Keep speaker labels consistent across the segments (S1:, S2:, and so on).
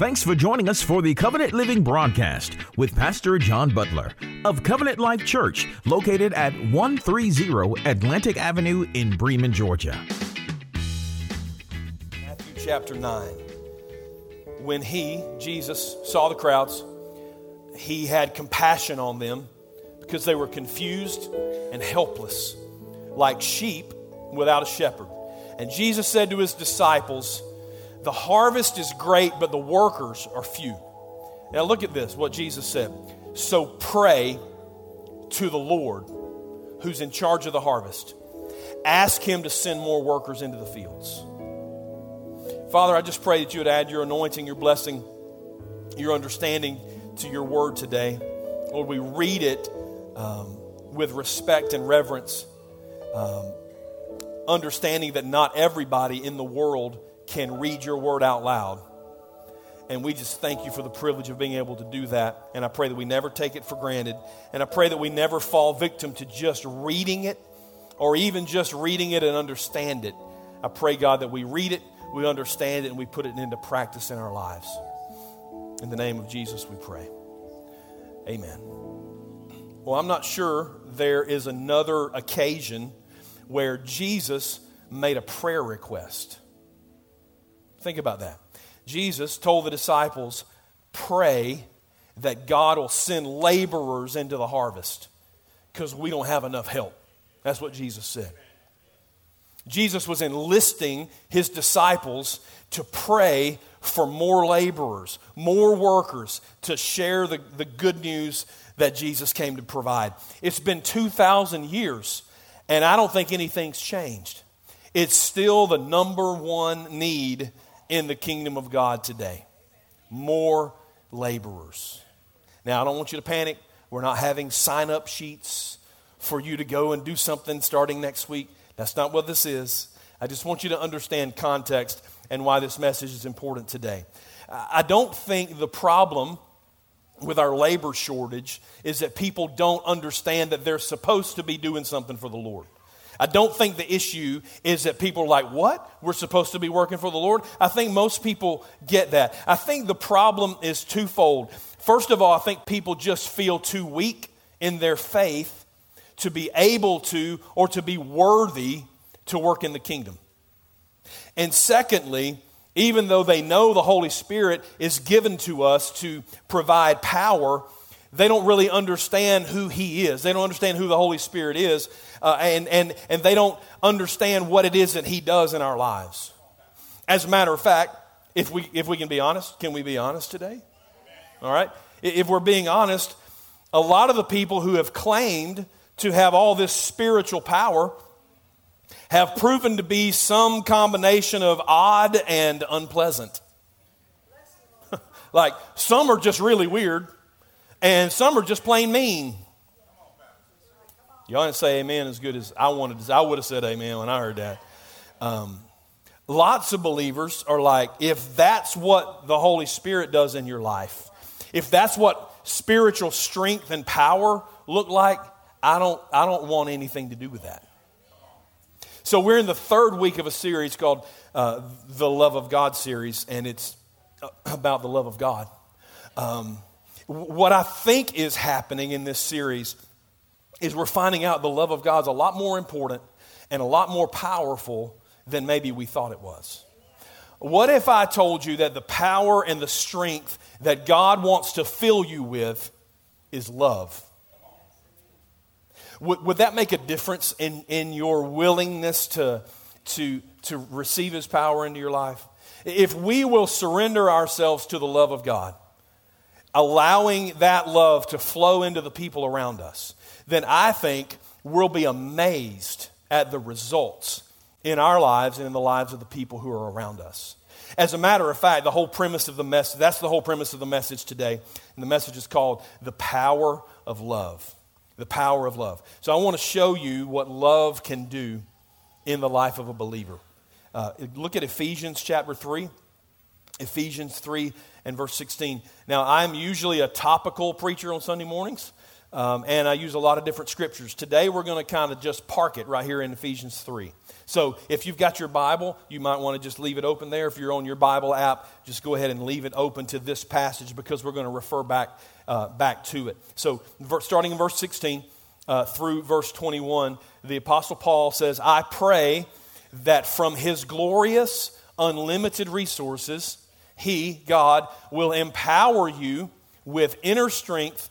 S1: Thanks for joining us for the Covenant Living broadcast with Pastor John Butler of Covenant Life Church, located at 130 Atlantic Avenue in Bremen, Georgia.
S2: Matthew chapter 9. When he, Jesus, saw the crowds, he had compassion on them because they were confused and helpless, like sheep without a shepherd. And Jesus said to his disciples, the harvest is great, but the workers are few. Now, look at this what Jesus said. So pray to the Lord who's in charge of the harvest. Ask him to send more workers into the fields. Father, I just pray that you would add your anointing, your blessing, your understanding to your word today. Lord, we read it um, with respect and reverence, um, understanding that not everybody in the world can read your word out loud. And we just thank you for the privilege of being able to do that. And I pray that we never take it for granted. And I pray that we never fall victim to just reading it or even just reading it and understand it. I pray, God, that we read it, we understand it, and we put it into practice in our lives. In the name of Jesus, we pray. Amen. Well, I'm not sure there is another occasion where Jesus made a prayer request. Think about that. Jesus told the disciples, pray that God will send laborers into the harvest because we don't have enough help. That's what Jesus said. Jesus was enlisting his disciples to pray for more laborers, more workers to share the, the good news that Jesus came to provide. It's been 2,000 years, and I don't think anything's changed. It's still the number one need in the kingdom of God today. More laborers. Now, I don't want you to panic. We're not having sign up sheets for you to go and do something starting next week. That's not what this is. I just want you to understand context and why this message is important today. I don't think the problem with our labor shortage is that people don't understand that they're supposed to be doing something for the Lord. I don't think the issue is that people are like, what? We're supposed to be working for the Lord? I think most people get that. I think the problem is twofold. First of all, I think people just feel too weak in their faith to be able to or to be worthy to work in the kingdom. And secondly, even though they know the Holy Spirit is given to us to provide power, they don't really understand who He is. They don't understand who the Holy Spirit is uh, and, and, and they don't understand what it is that He does in our lives. As a matter of fact, if we, if we can be honest, can we be honest today? All right? If we're being honest, a lot of the people who have claimed to have all this spiritual power have proven to be some combination of odd and unpleasant. like some are just really weird, and some are just plain mean. Y'all didn't say amen as good as I wanted to. I would have said amen when I heard that. Um, lots of believers are like, if that's what the Holy Spirit does in your life, if that's what spiritual strength and power look like, I don't, I don't want anything to do with that. So we're in the third week of a series called uh, the Love of God series, and it's about the love of God. Um, what I think is happening in this series is we're finding out the love of God's a lot more important and a lot more powerful than maybe we thought it was. What if I told you that the power and the strength that God wants to fill you with is love? Would, would that make a difference in, in your willingness to, to, to receive His power into your life? If we will surrender ourselves to the love of God, allowing that love to flow into the people around us, then I think we'll be amazed at the results in our lives and in the lives of the people who are around us. As a matter of fact, the whole premise of the message, that's the whole premise of the message today. And the message is called The Power of Love. The Power of Love. So I want to show you what love can do in the life of a believer. Uh, look at Ephesians chapter 3. Ephesians 3 and verse 16. Now, I'm usually a topical preacher on Sunday mornings, um, and I use a lot of different scriptures. Today, we're going to kind of just park it right here in Ephesians 3. So, if you've got your Bible, you might want to just leave it open there. If you're on your Bible app, just go ahead and leave it open to this passage because we're going to refer back, uh, back to it. So, starting in verse 16 uh, through verse 21, the Apostle Paul says, I pray that from his glorious, unlimited resources, he, God, will empower you with inner strength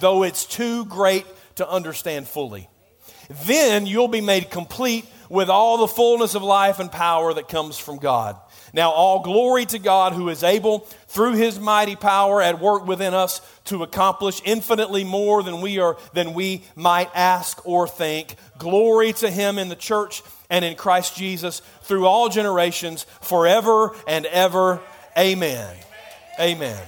S2: though it's too great to understand fully. Then you'll be made complete with all the fullness of life and power that comes from God. Now, all glory to God who is able, through his mighty power at work within us, to accomplish infinitely more than we, are, than we might ask or think. Glory to him in the church and in Christ Jesus through all generations, forever and ever. Amen. Amen.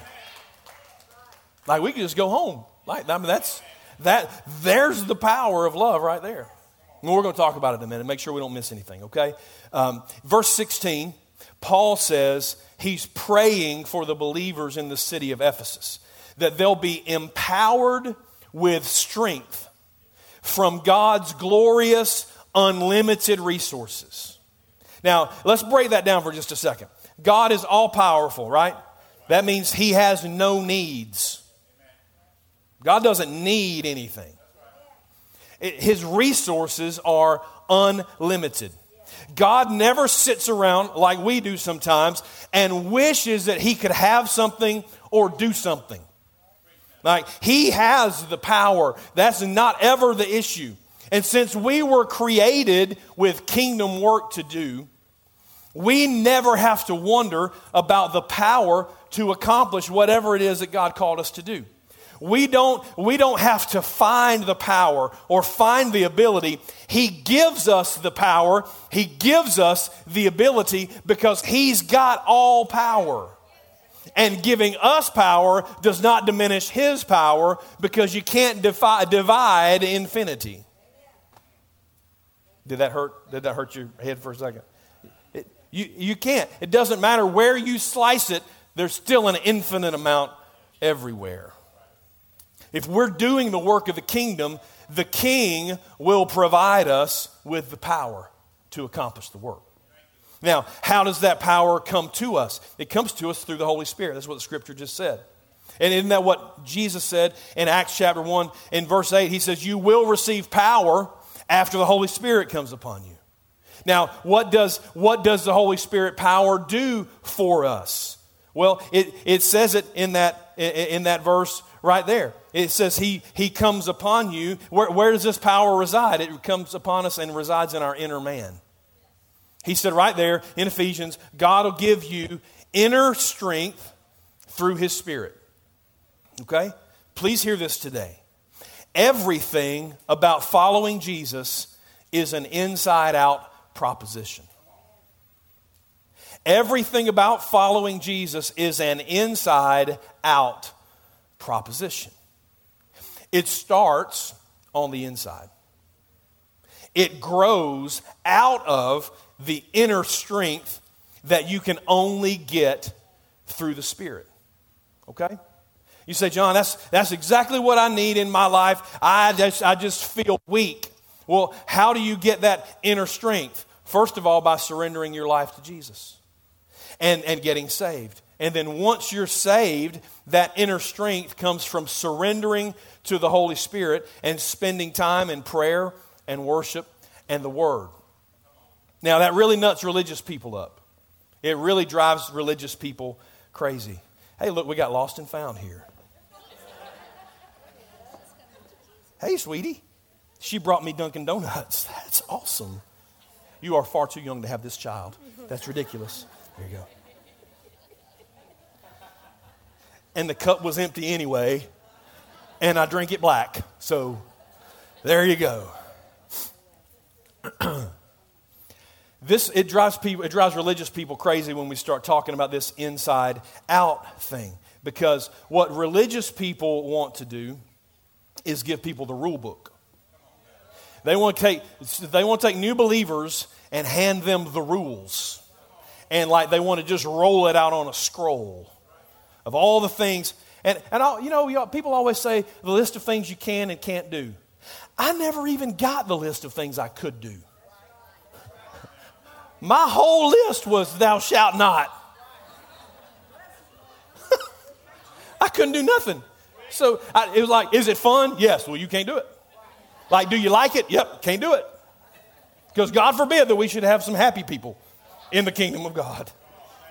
S2: Like we could just go home. Like I mean, that's that. There's the power of love right there. And we're going to talk about it in a minute. Make sure we don't miss anything. Okay. Um, verse 16. Paul says he's praying for the believers in the city of Ephesus that they'll be empowered with strength from God's glorious, unlimited resources. Now, let's break that down for just a second. God is all powerful, right? That means he has no needs. God doesn't need anything. His resources are unlimited. God never sits around like we do sometimes and wishes that he could have something or do something. Like he has the power. That's not ever the issue. And since we were created with kingdom work to do, we never have to wonder about the power to accomplish whatever it is that God called us to do. We don't, we don't have to find the power or find the ability. He gives us the power, He gives us the ability because He's got all power. And giving us power does not diminish His power because you can't defi- divide infinity. Did that hurt? Did that hurt your head for a second? It, you, you can't. It doesn't matter where you slice it, there's still an infinite amount everywhere. If we're doing the work of the kingdom, the king will provide us with the power to accomplish the work. Now, how does that power come to us? It comes to us through the Holy Spirit. That's what the scripture just said. And isn't that what Jesus said in Acts chapter 1 in verse 8? He says, You will receive power after the Holy Spirit comes upon you. Now, what does, what does the Holy Spirit power do for us? Well, it, it says it in that, in that verse right there. It says he, he comes upon you. Where, where does this power reside? It comes upon us and resides in our inner man. He said right there in Ephesians, God will give you inner strength through his spirit. Okay? Please hear this today. Everything about following Jesus is an inside out proposition. Everything about following Jesus is an inside out proposition. It starts on the inside, it grows out of the inner strength that you can only get through the Spirit. Okay? You say, John, that's, that's exactly what I need in my life. I just, I just feel weak. Well, how do you get that inner strength? First of all, by surrendering your life to Jesus and, and getting saved. And then once you're saved, that inner strength comes from surrendering to the Holy Spirit and spending time in prayer and worship and the Word. Now, that really nuts religious people up. It really drives religious people crazy. Hey, look, we got lost and found here. Hey, sweetie. She brought me Dunkin' Donuts. That's awesome. You are far too young to have this child. That's ridiculous. There you go. And the cup was empty anyway, and I drank it black. So there you go. this it drives people it drives religious people crazy when we start talking about this inside out thing because what religious people want to do is give people the rule book they want to take they want to take new believers and hand them the rules and like they want to just roll it out on a scroll of all the things and, and you know people always say the list of things you can and can't do i never even got the list of things i could do my whole list was thou shalt not. I couldn't do nothing. So I, it was like, is it fun? Yes. Well, you can't do it. Like, do you like it? Yep, can't do it. Because God forbid that we should have some happy people in the kingdom of God.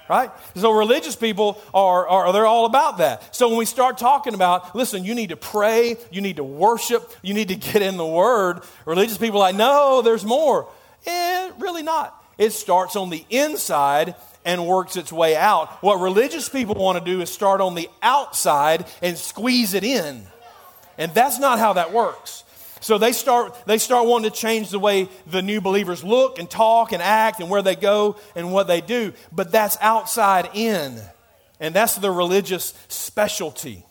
S2: Right? So religious people are, are they're all about that. So when we start talking about, listen, you need to pray, you need to worship, you need to get in the word, religious people are like, no, there's more. Eh, really not. It starts on the inside and works its way out. What religious people want to do is start on the outside and squeeze it in. And that's not how that works. So they start, they start wanting to change the way the new believers look and talk and act and where they go and what they do. But that's outside in. And that's the religious specialty.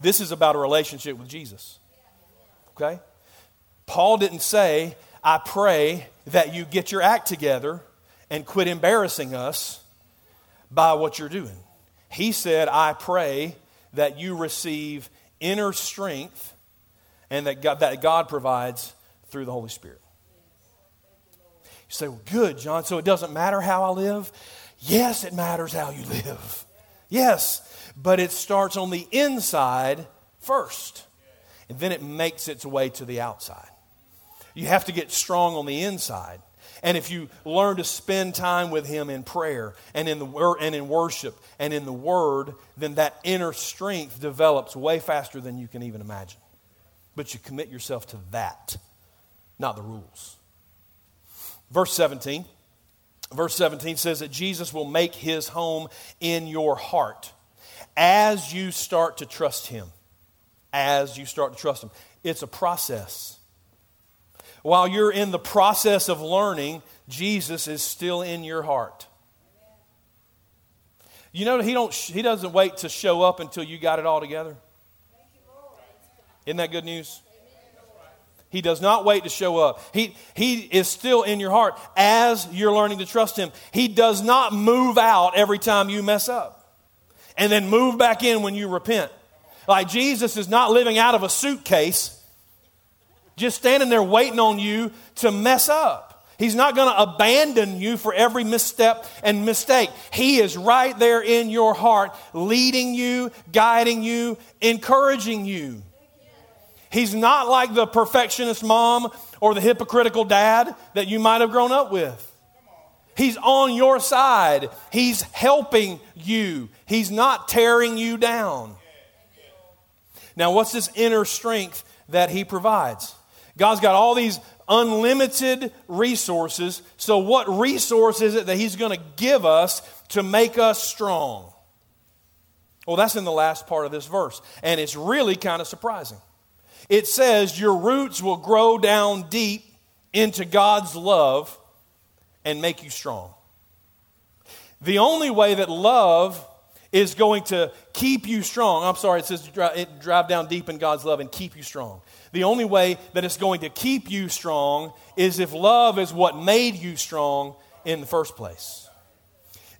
S2: This is about a relationship with Jesus. Okay? Paul didn't say, I pray that you get your act together and quit embarrassing us by what you're doing. He said, I pray that you receive inner strength and that God, that God provides through the Holy Spirit. You say, well, good, John, so it doesn't matter how I live? Yes, it matters how you live. Yes, but it starts on the inside first, and then it makes its way to the outside. You have to get strong on the inside. And if you learn to spend time with Him in prayer and in, the, and in worship and in the Word, then that inner strength develops way faster than you can even imagine. But you commit yourself to that, not the rules. Verse 17. Verse 17 says that Jesus will make his home in your heart as you start to trust him. As you start to trust him. It's a process. While you're in the process of learning, Jesus is still in your heart. You know, he, don't, he doesn't wait to show up until you got it all together. Isn't that good news? He does not wait to show up. He, he is still in your heart as you're learning to trust Him. He does not move out every time you mess up and then move back in when you repent. Like Jesus is not living out of a suitcase just standing there waiting on you to mess up. He's not going to abandon you for every misstep and mistake. He is right there in your heart, leading you, guiding you, encouraging you. He's not like the perfectionist mom or the hypocritical dad that you might have grown up with. He's on your side. He's helping you. He's not tearing you down. Now, what's this inner strength that He provides? God's got all these unlimited resources. So, what resource is it that He's going to give us to make us strong? Well, that's in the last part of this verse. And it's really kind of surprising. It says, Your roots will grow down deep into God's love and make you strong. The only way that love is going to keep you strong, I'm sorry, it says drive down deep in God's love and keep you strong. The only way that it's going to keep you strong is if love is what made you strong in the first place.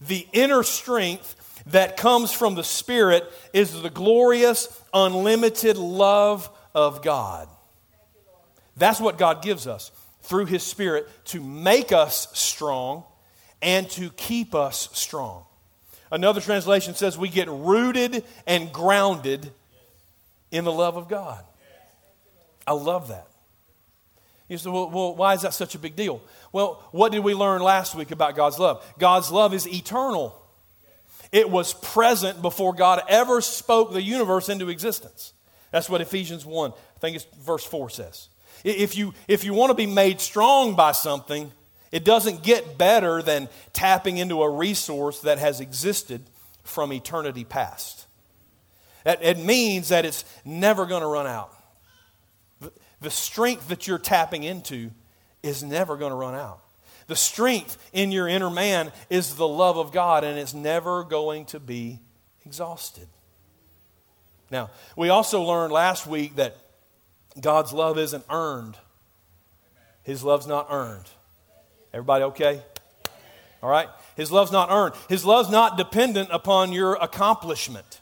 S2: The inner strength that comes from the Spirit is the glorious, unlimited love of God. That's what God gives us through His Spirit to make us strong and to keep us strong. Another translation says we get rooted and grounded in the love of God. I love that. You say, well, well, why is that such a big deal? Well, what did we learn last week about God's love? God's love is eternal. It was present before God ever spoke the universe into existence. That's what Ephesians 1, I think it's verse 4 says. If you, if you want to be made strong by something, It doesn't get better than tapping into a resource that has existed from eternity past. It means that it's never going to run out. The strength that you're tapping into is never going to run out. The strength in your inner man is the love of God, and it's never going to be exhausted. Now, we also learned last week that God's love isn't earned, His love's not earned. Everybody okay? All right? His love's not earned. His love's not dependent upon your accomplishment.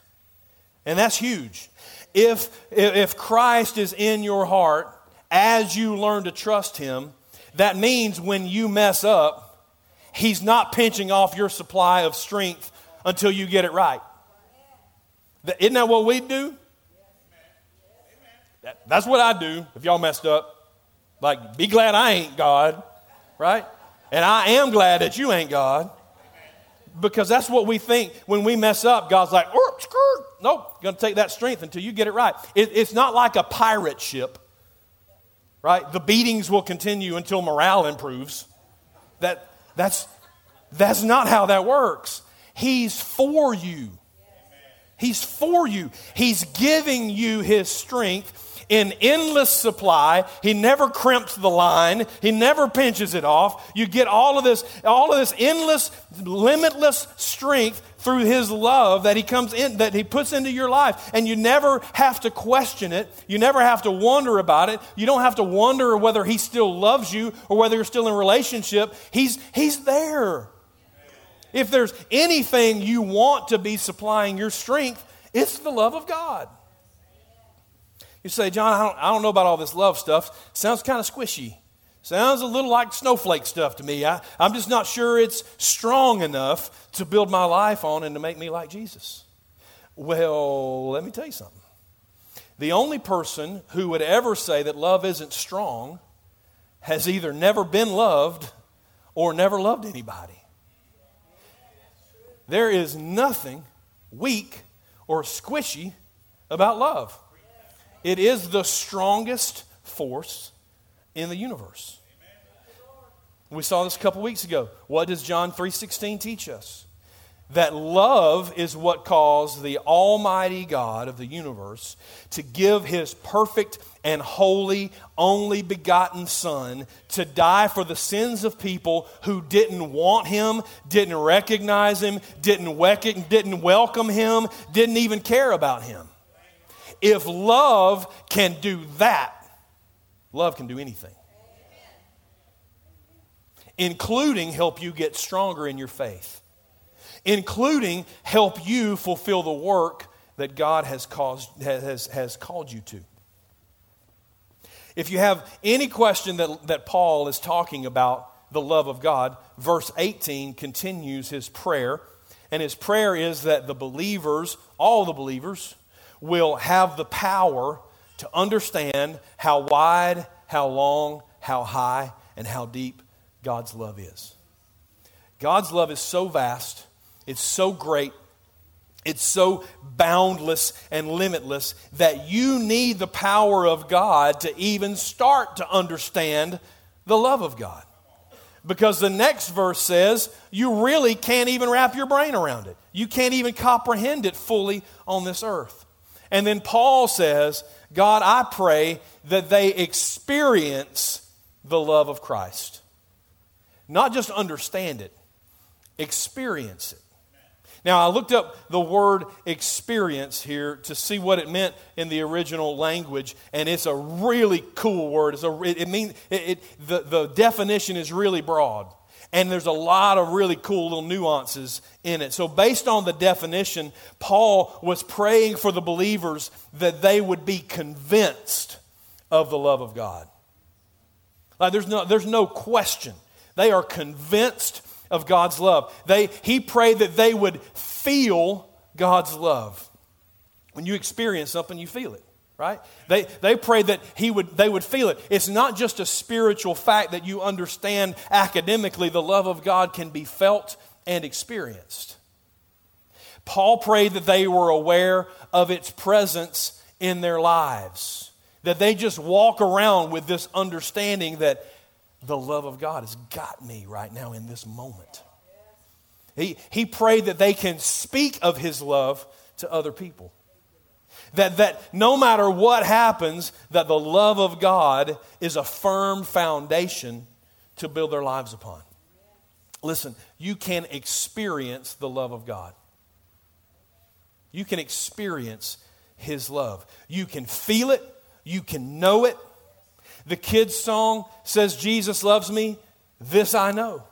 S2: And that's huge. If, if Christ is in your heart as you learn to trust Him, that means when you mess up, He's not pinching off your supply of strength until you get it right. Isn't that what we do? That's what I do if y'all messed up. Like, be glad I ain't God, right? And I am glad that you ain't God. Because that's what we think when we mess up. God's like. Nope, going to take that strength until you get it right. It, it's not like a pirate ship, right? The beatings will continue until morale improves. That, that's, that's not how that works. He's for you. He's for you. He's giving you his strength in endless supply. He never crimps the line. He never pinches it off. You get all of this, all of this endless, limitless strength through his love that he comes in, that he puts into your life. And you never have to question it. You never have to wonder about it. You don't have to wonder whether he still loves you or whether you're still in relationship. He's, he's there. If there's anything you want to be supplying your strength, it's the love of God. You say, John, I don't, I don't know about all this love stuff. Sounds kind of squishy. Sounds a little like snowflake stuff to me. I, I'm just not sure it's strong enough to build my life on and to make me like Jesus. Well, let me tell you something. The only person who would ever say that love isn't strong has either never been loved or never loved anybody. There is nothing weak or squishy about love. It is the strongest force in the universe. We saw this a couple weeks ago. What does John 3:16 teach us? That love is what caused the almighty God of the universe to give his perfect and holy only begotten son to die for the sins of people who didn't want him, didn't recognize him, didn't, didn't welcome him, didn't even care about him. If love can do that, love can do anything, including help you get stronger in your faith, including help you fulfill the work that God has, caused, has, has called you to. If you have any question that, that Paul is talking about the love of God, verse 18 continues his prayer. And his prayer is that the believers, all the believers, will have the power to understand how wide, how long, how high, and how deep God's love is. God's love is so vast, it's so great, it's so boundless and limitless that you need the power of God to even start to understand the love of God. Because the next verse says you really can't even wrap your brain around it. You can't even comprehend it fully on this earth. And then Paul says, God, I pray that they experience the love of Christ. Not just understand it, experience it. Now, I looked up the word experience here to see what it meant in the original language, and it's a really cool word. It's a, it, it means it, it, the, the definition is really broad. And there's a lot of really cool little nuances in it. So, based on the definition, Paul was praying for the believers that they would be convinced of the love of God. Like, there's no, there's no question. They are convinced of God's love. They, he prayed that they would feel God's love. When you experience something, you feel it right? They, they prayed that he would, they would feel it. It's not just a spiritual fact that you understand academically, the love of God can be felt and experienced. Paul prayed that they were aware of its presence in their lives, that they just walk around with this understanding that the love of God has got me right now in this moment. He, he prayed that they can speak of his love to other people. That, that no matter what happens, that the love of God is a firm foundation to build their lives upon. Listen, you can experience the love of God. You can experience His love. You can feel it, you can know it. The kids' song says, Jesus loves me. This I know.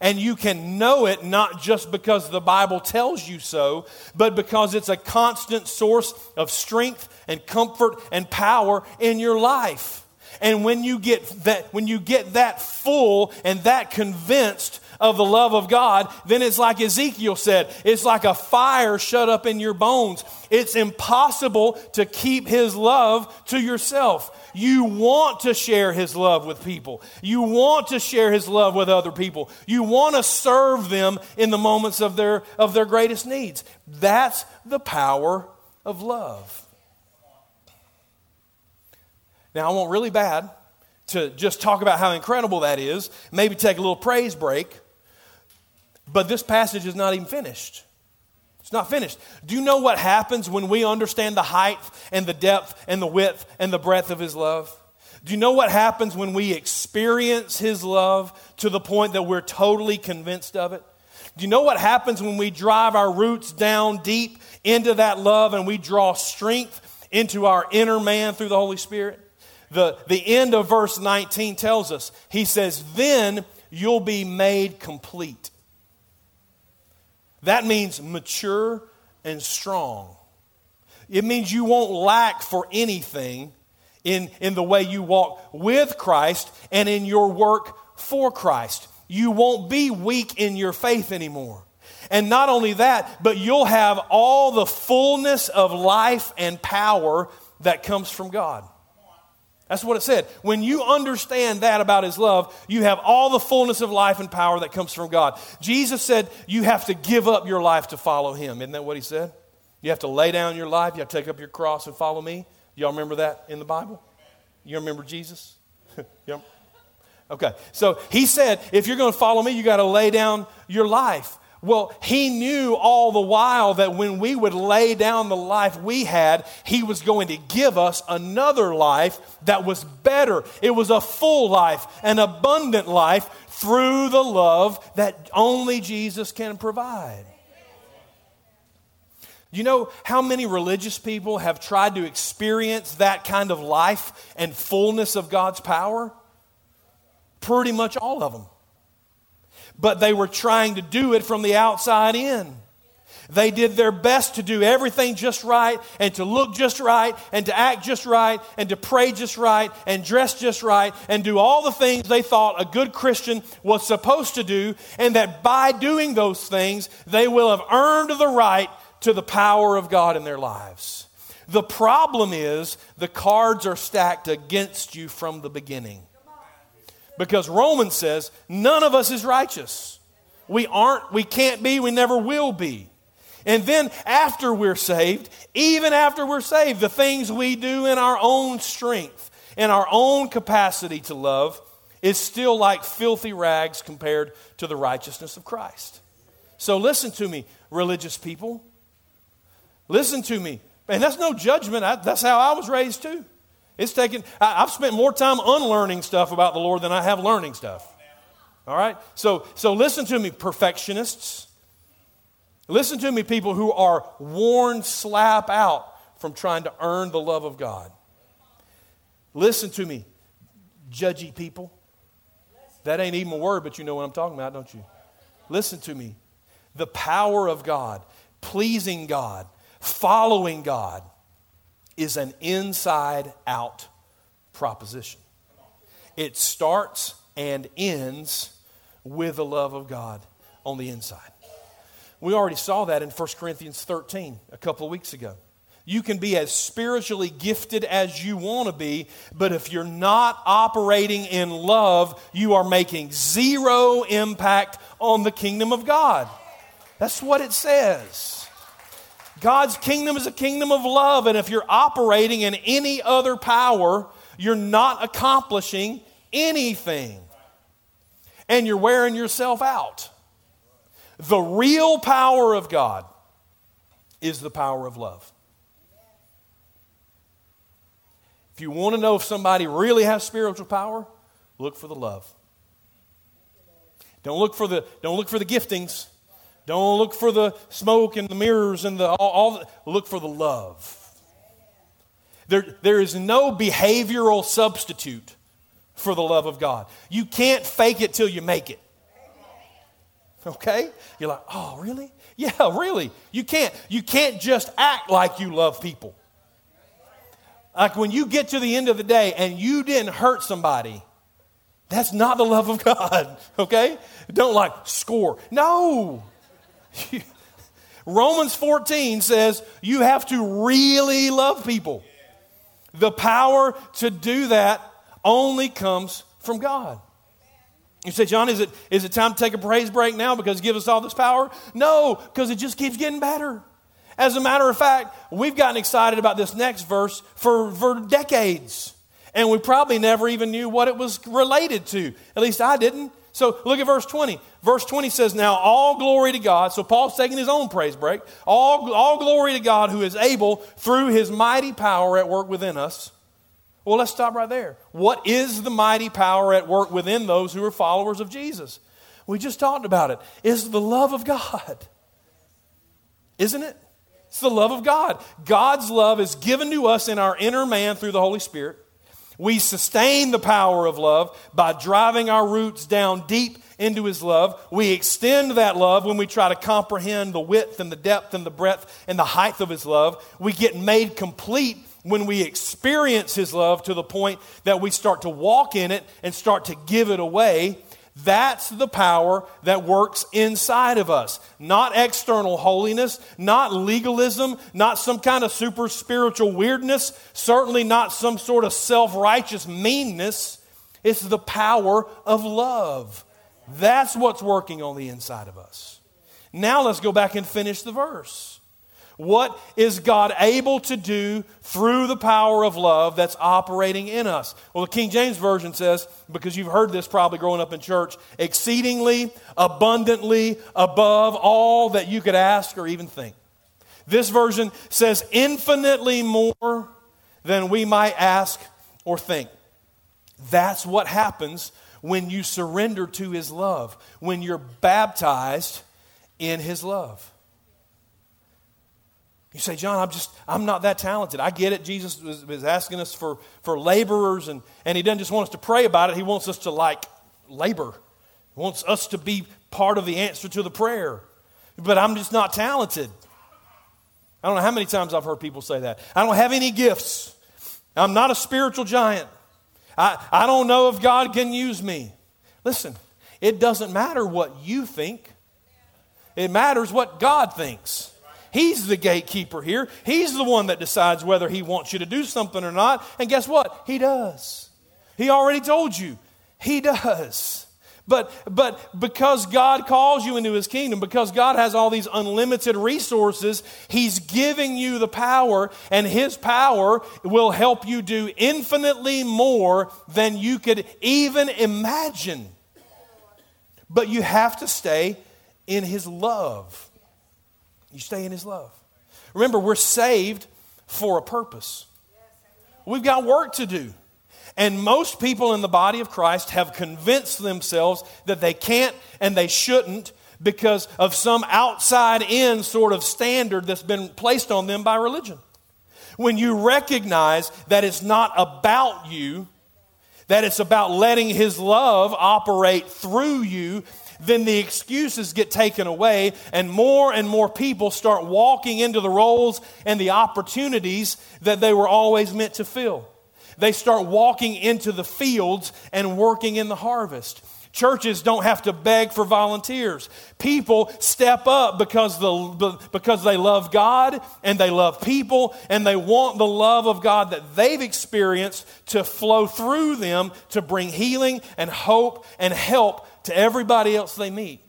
S2: And you can know it not just because the Bible tells you so, but because it's a constant source of strength and comfort and power in your life. And when you get that, when you get that full and that convinced of the love of God, then it's like Ezekiel said, it's like a fire shut up in your bones. It's impossible to keep his love to yourself. You want to share His love with people. You want to share His love with other people. You want to serve them in the moments of their, of their greatest needs. That's the power of love. Now, I want really bad to just talk about how incredible that is, maybe take a little praise break, but this passage is not even finished. It's not finished. Do you know what happens when we understand the height and the depth and the width and the breadth of His love? Do you know what happens when we experience His love to the point that we're totally convinced of it? Do you know what happens when we drive our roots down deep into that love and we draw strength into our inner man through the Holy Spirit? The, the end of verse 19 tells us, He says, Then you'll be made complete. That means mature and strong. It means you won't lack for anything in, in the way you walk with Christ and in your work for Christ. You won't be weak in your faith anymore. And not only that, but you'll have all the fullness of life and power that comes from God. That's what it said. When you understand that about His love, you have all the fullness of life and power that comes from God. Jesus said you have to give up your life to follow Him. Isn't that what He said? You have to lay down your life, you have to take up your cross and follow me. Y'all remember that in the Bible? You remember Jesus? yep. Okay, so He said if you're going to follow me, you got to lay down your life. Well, he knew all the while that when we would lay down the life we had, he was going to give us another life that was better. It was a full life, an abundant life through the love that only Jesus can provide. You know how many religious people have tried to experience that kind of life and fullness of God's power? Pretty much all of them but they were trying to do it from the outside in. They did their best to do everything just right and to look just right and to act just right and to pray just right and dress just right and do all the things they thought a good Christian was supposed to do, and that by doing those things, they will have earned the right to the power of God in their lives. The problem is the cards are stacked against you from the beginning. Because Romans says none of us is righteous. We aren't, we can't be, we never will be. And then after we're saved, even after we're saved, the things we do in our own strength, in our own capacity to love, is still like filthy rags compared to the righteousness of Christ. So listen to me, religious people. Listen to me. And that's no judgment. I, that's how I was raised too. It's taken, I, have spent more time unlearning stuff about the Lord than I have learning stuff. All right? So, so listen to me, perfectionists. Listen to me, people who are worn slap out from trying to earn the love of God. Listen to me, judgy people. That ain't even a word, but you know what I'm talking about, don't you? Listen to me. The power of God, pleasing God, following God, is an inside out proposition. It starts and ends with the love of God on the inside. We already saw that in 1 Corinthians 13 a couple of weeks ago. You can be as spiritually gifted as you want to be, but if you're not operating in love, you are making zero impact on the kingdom of God. That's what it says. God's kingdom is a kingdom of love, and if you're operating in any other power, you're not accomplishing anything. and you're wearing yourself out. The real power of God is the power of love. If you want to know if somebody really has spiritual power, look for the love. Don't look for the, don't look for the giftings. Don't look for the smoke and the mirrors and the all, all the, look for the love. There, there is no behavioral substitute for the love of God. You can't fake it till you make it. Okay? You're like, oh, really? Yeah, really. You can't. You can't just act like you love people. Like when you get to the end of the day and you didn't hurt somebody, that's not the love of God. Okay? Don't like score. No. Romans 14 says you have to really love people. The power to do that only comes from God. You say, John, is it, is it time to take a praise break now because give us all this power? No, because it just keeps getting better. As a matter of fact, we've gotten excited about this next verse for, for decades. And we probably never even knew what it was related to. At least I didn't. So look at verse 20. Verse 20 says, Now all glory to God. So Paul's taking his own praise break. All, all glory to God who is able, through his mighty power at work within us. Well, let's stop right there. What is the mighty power at work within those who are followers of Jesus? We just talked about it. It's the love of God. Isn't it? It's the love of God. God's love is given to us in our inner man through the Holy Spirit. We sustain the power of love by driving our roots down deep into His love. We extend that love when we try to comprehend the width and the depth and the breadth and the height of His love. We get made complete when we experience His love to the point that we start to walk in it and start to give it away. That's the power that works inside of us. Not external holiness, not legalism, not some kind of super spiritual weirdness, certainly not some sort of self righteous meanness. It's the power of love. That's what's working on the inside of us. Now let's go back and finish the verse. What is God able to do through the power of love that's operating in us? Well, the King James Version says, because you've heard this probably growing up in church, exceedingly, abundantly, above all that you could ask or even think. This version says, infinitely more than we might ask or think. That's what happens when you surrender to His love, when you're baptized in His love. You say, John, I'm just, I'm not that talented. I get it. Jesus was, was, asking us for, for laborers, and, and he doesn't just want us to pray about it. He wants us to like labor. He wants us to be part of the answer to the prayer. But I'm just not talented. I don't know how many times I've heard people say that. I don't have any gifts. I'm not a spiritual giant. I, I don't know if God can use me. Listen, it doesn't matter what you think, it matters what God thinks. He's the gatekeeper here. He's the one that decides whether he wants you to do something or not. And guess what? He does. He already told you. He does. But, but because God calls you into his kingdom, because God has all these unlimited resources, he's giving you the power, and his power will help you do infinitely more than you could even imagine. But you have to stay in his love. You stay in His love. Remember, we're saved for a purpose. We've got work to do. And most people in the body of Christ have convinced themselves that they can't and they shouldn't because of some outside in sort of standard that's been placed on them by religion. When you recognize that it's not about you, that it's about letting His love operate through you then the excuses get taken away, and more and more people start walking into the roles and the opportunities that they were always meant to fill. They start walking into the fields and working in the harvest. Churches don't have to beg for volunteers. People step up because, the, because they love God and they love people and they want the love of God that they've experienced to flow through them to bring healing and hope and help to everybody else they meet.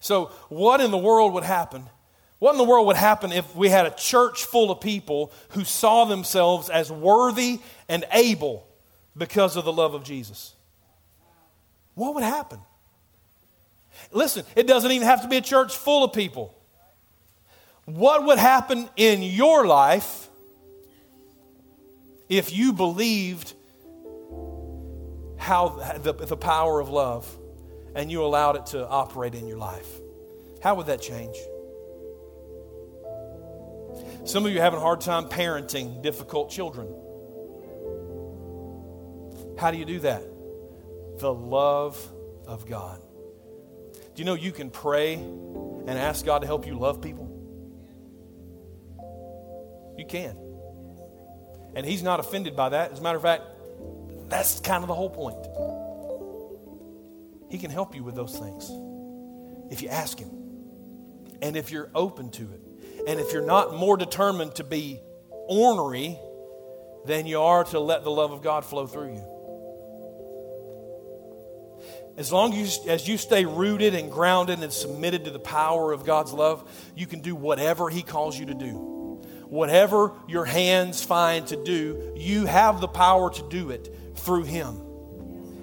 S2: So, what in the world would happen? What in the world would happen if we had a church full of people who saw themselves as worthy and able because of the love of Jesus? What would happen? Listen, it doesn't even have to be a church full of people. What would happen in your life if you believed how the, the power of love and you allowed it to operate in your life? How would that change? Some of you having a hard time parenting difficult children. How do you do that? The love of God. Do you know you can pray and ask God to help you love people? You can. And He's not offended by that. As a matter of fact, that's kind of the whole point. He can help you with those things if you ask Him and if you're open to it. And if you're not more determined to be ornery than you are to let the love of God flow through you. As long as you, as you stay rooted and grounded and submitted to the power of God's love, you can do whatever He calls you to do. Whatever your hands find to do, you have the power to do it through Him.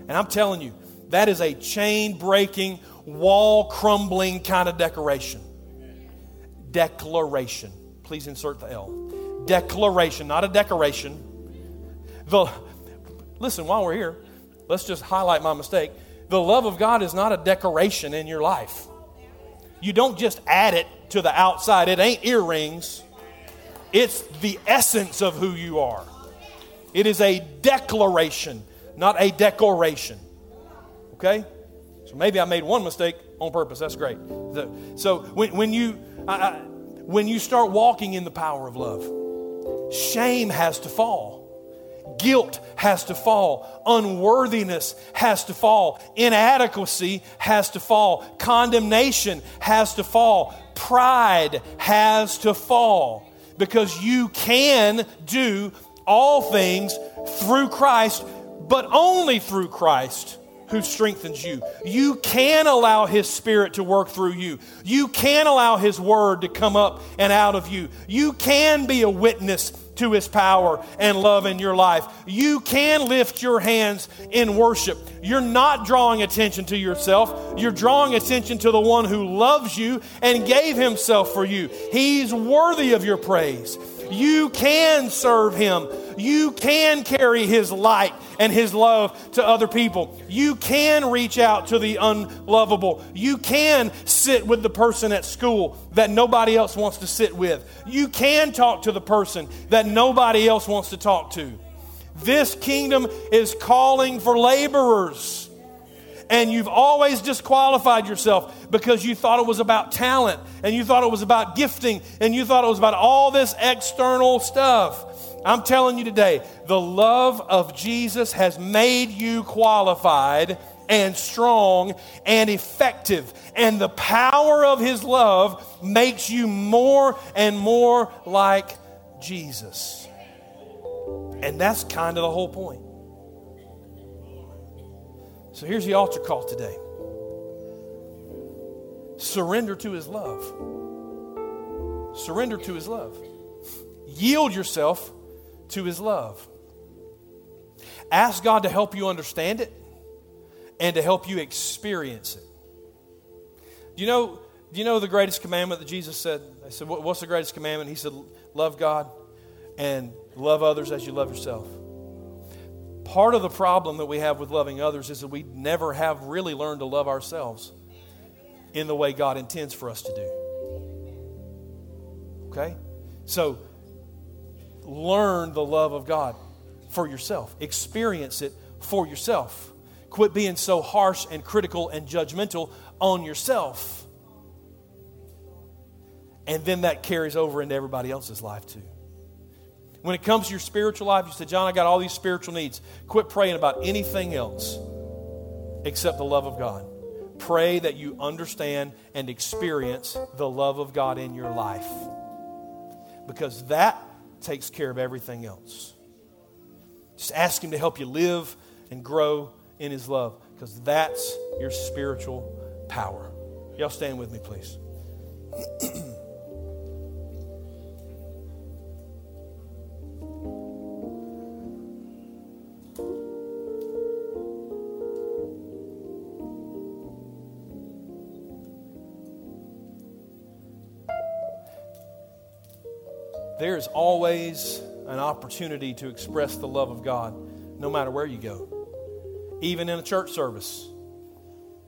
S2: And I'm telling you, that is a chain breaking, wall crumbling kind of decoration declaration. Please insert the L. Declaration, not a decoration. The, listen, while we're here, let's just highlight my mistake. The love of God is not a decoration in your life. You don't just add it to the outside, it ain't earrings, it's the essence of who you are. It is a declaration, not a decoration. Okay? So maybe I made one mistake on purpose. That's great. So when, when you I, when you start walking in the power of love, shame has to fall. Guilt has to fall. Unworthiness has to fall. Inadequacy has to fall. Condemnation has to fall. Pride has to fall. Because you can do all things through Christ, but only through Christ who strengthens you. You can allow His Spirit to work through you. You can allow His Word to come up and out of you. You can be a witness to His power and love in your life. You can lift your hands in worship. You're not drawing attention to yourself, you're drawing attention to the one who loves you and gave Himself for you. He's worthy of your praise. You can serve Him. You can carry His light and His love to other people. You can reach out to the unlovable. You can sit with the person at school that nobody else wants to sit with. You can talk to the person that nobody else wants to talk to. This kingdom is calling for laborers and you've always disqualified yourself because you thought it was about talent and you thought it was about gifting and you thought it was about all this external stuff. I'm telling you today, the love of Jesus has made you qualified and strong and effective. And the power of his love makes you more and more like Jesus. And that's kind of the whole point. So here's the altar call today surrender to his love. Surrender to his love. Yield yourself to his love. Ask God to help you understand it and to help you experience it. Do you know, do you know the greatest commandment that Jesus said? I said, What's the greatest commandment? He said, Love God and love others as you love yourself. Part of the problem that we have with loving others is that we never have really learned to love ourselves in the way God intends for us to do. Okay? So, learn the love of God for yourself, experience it for yourself. Quit being so harsh and critical and judgmental on yourself. And then that carries over into everybody else's life too. When it comes to your spiritual life, you say, John, I got all these spiritual needs. Quit praying about anything else except the love of God. Pray that you understand and experience the love of God in your life because that takes care of everything else. Just ask Him to help you live and grow in His love because that's your spiritual power. Y'all stand with me, please. there's always an opportunity to express the love of God no matter where you go. Even in a church service,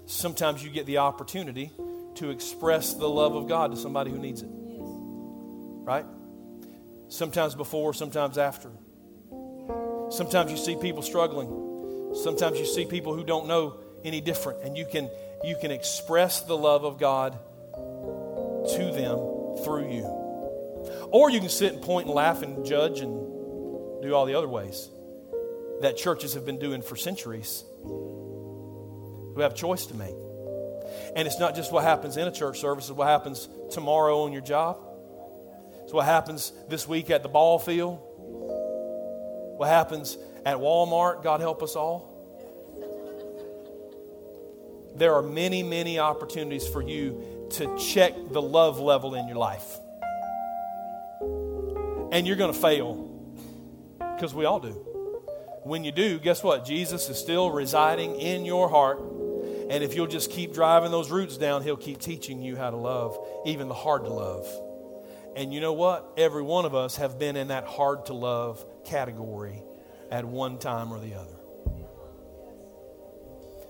S2: sometimes you get the opportunity to express the love of God to somebody who needs it. Right? Sometimes before, sometimes after. Sometimes you see people struggling. Sometimes you see people who don't know any different and you can you can express the love of God to them through you. Or you can sit and point and laugh and judge and do all the other ways that churches have been doing for centuries. Who have choice to make. And it's not just what happens in a church service, it's what happens tomorrow on your job. It's what happens this week at the ball field. What happens at Walmart, God help us all. There are many, many opportunities for you to check the love level in your life. And you're going to fail because we all do. When you do, guess what? Jesus is still residing in your heart. And if you'll just keep driving those roots down, He'll keep teaching you how to love, even the hard to love. And you know what? Every one of us have been in that hard to love category at one time or the other.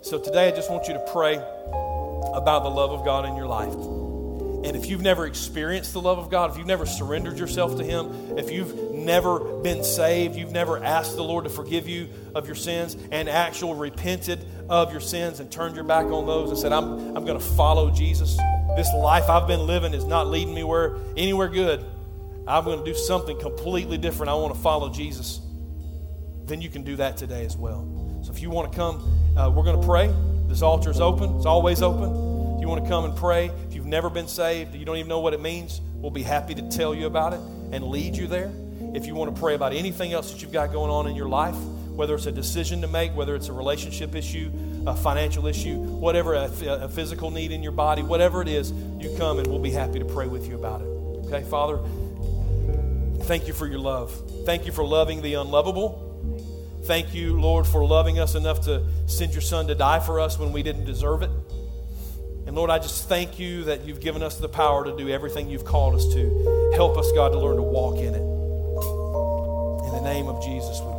S2: So today I just want you to pray about the love of God in your life. And if you've never experienced the love of God, if you've never surrendered yourself to Him, if you've never been saved, you've never asked the Lord to forgive you of your sins and actually repented of your sins and turned your back on those and said, I'm, I'm going to follow Jesus. This life I've been living is not leading me where, anywhere good. I'm going to do something completely different. I want to follow Jesus. Then you can do that today as well. So if you want to come, uh, we're going to pray. This altar is open, it's always open If you want to come and pray, never been saved, you don't even know what it means, we'll be happy to tell you about it and lead you there. If you want to pray about anything else that you've got going on in your life, whether it's a decision to make, whether it's a relationship issue, a financial issue, whatever, a, a physical need in your body, whatever it is, you come and we'll be happy to pray with you about it. Okay, Father, thank you for your love. Thank you for loving the unlovable. Thank you, Lord, for loving us enough to send your Son to die for us when we didn't deserve it. And Lord, I just thank you that you've given us the power to do everything you've called us to. Help us, God, to learn to walk in it. In the name of Jesus, we.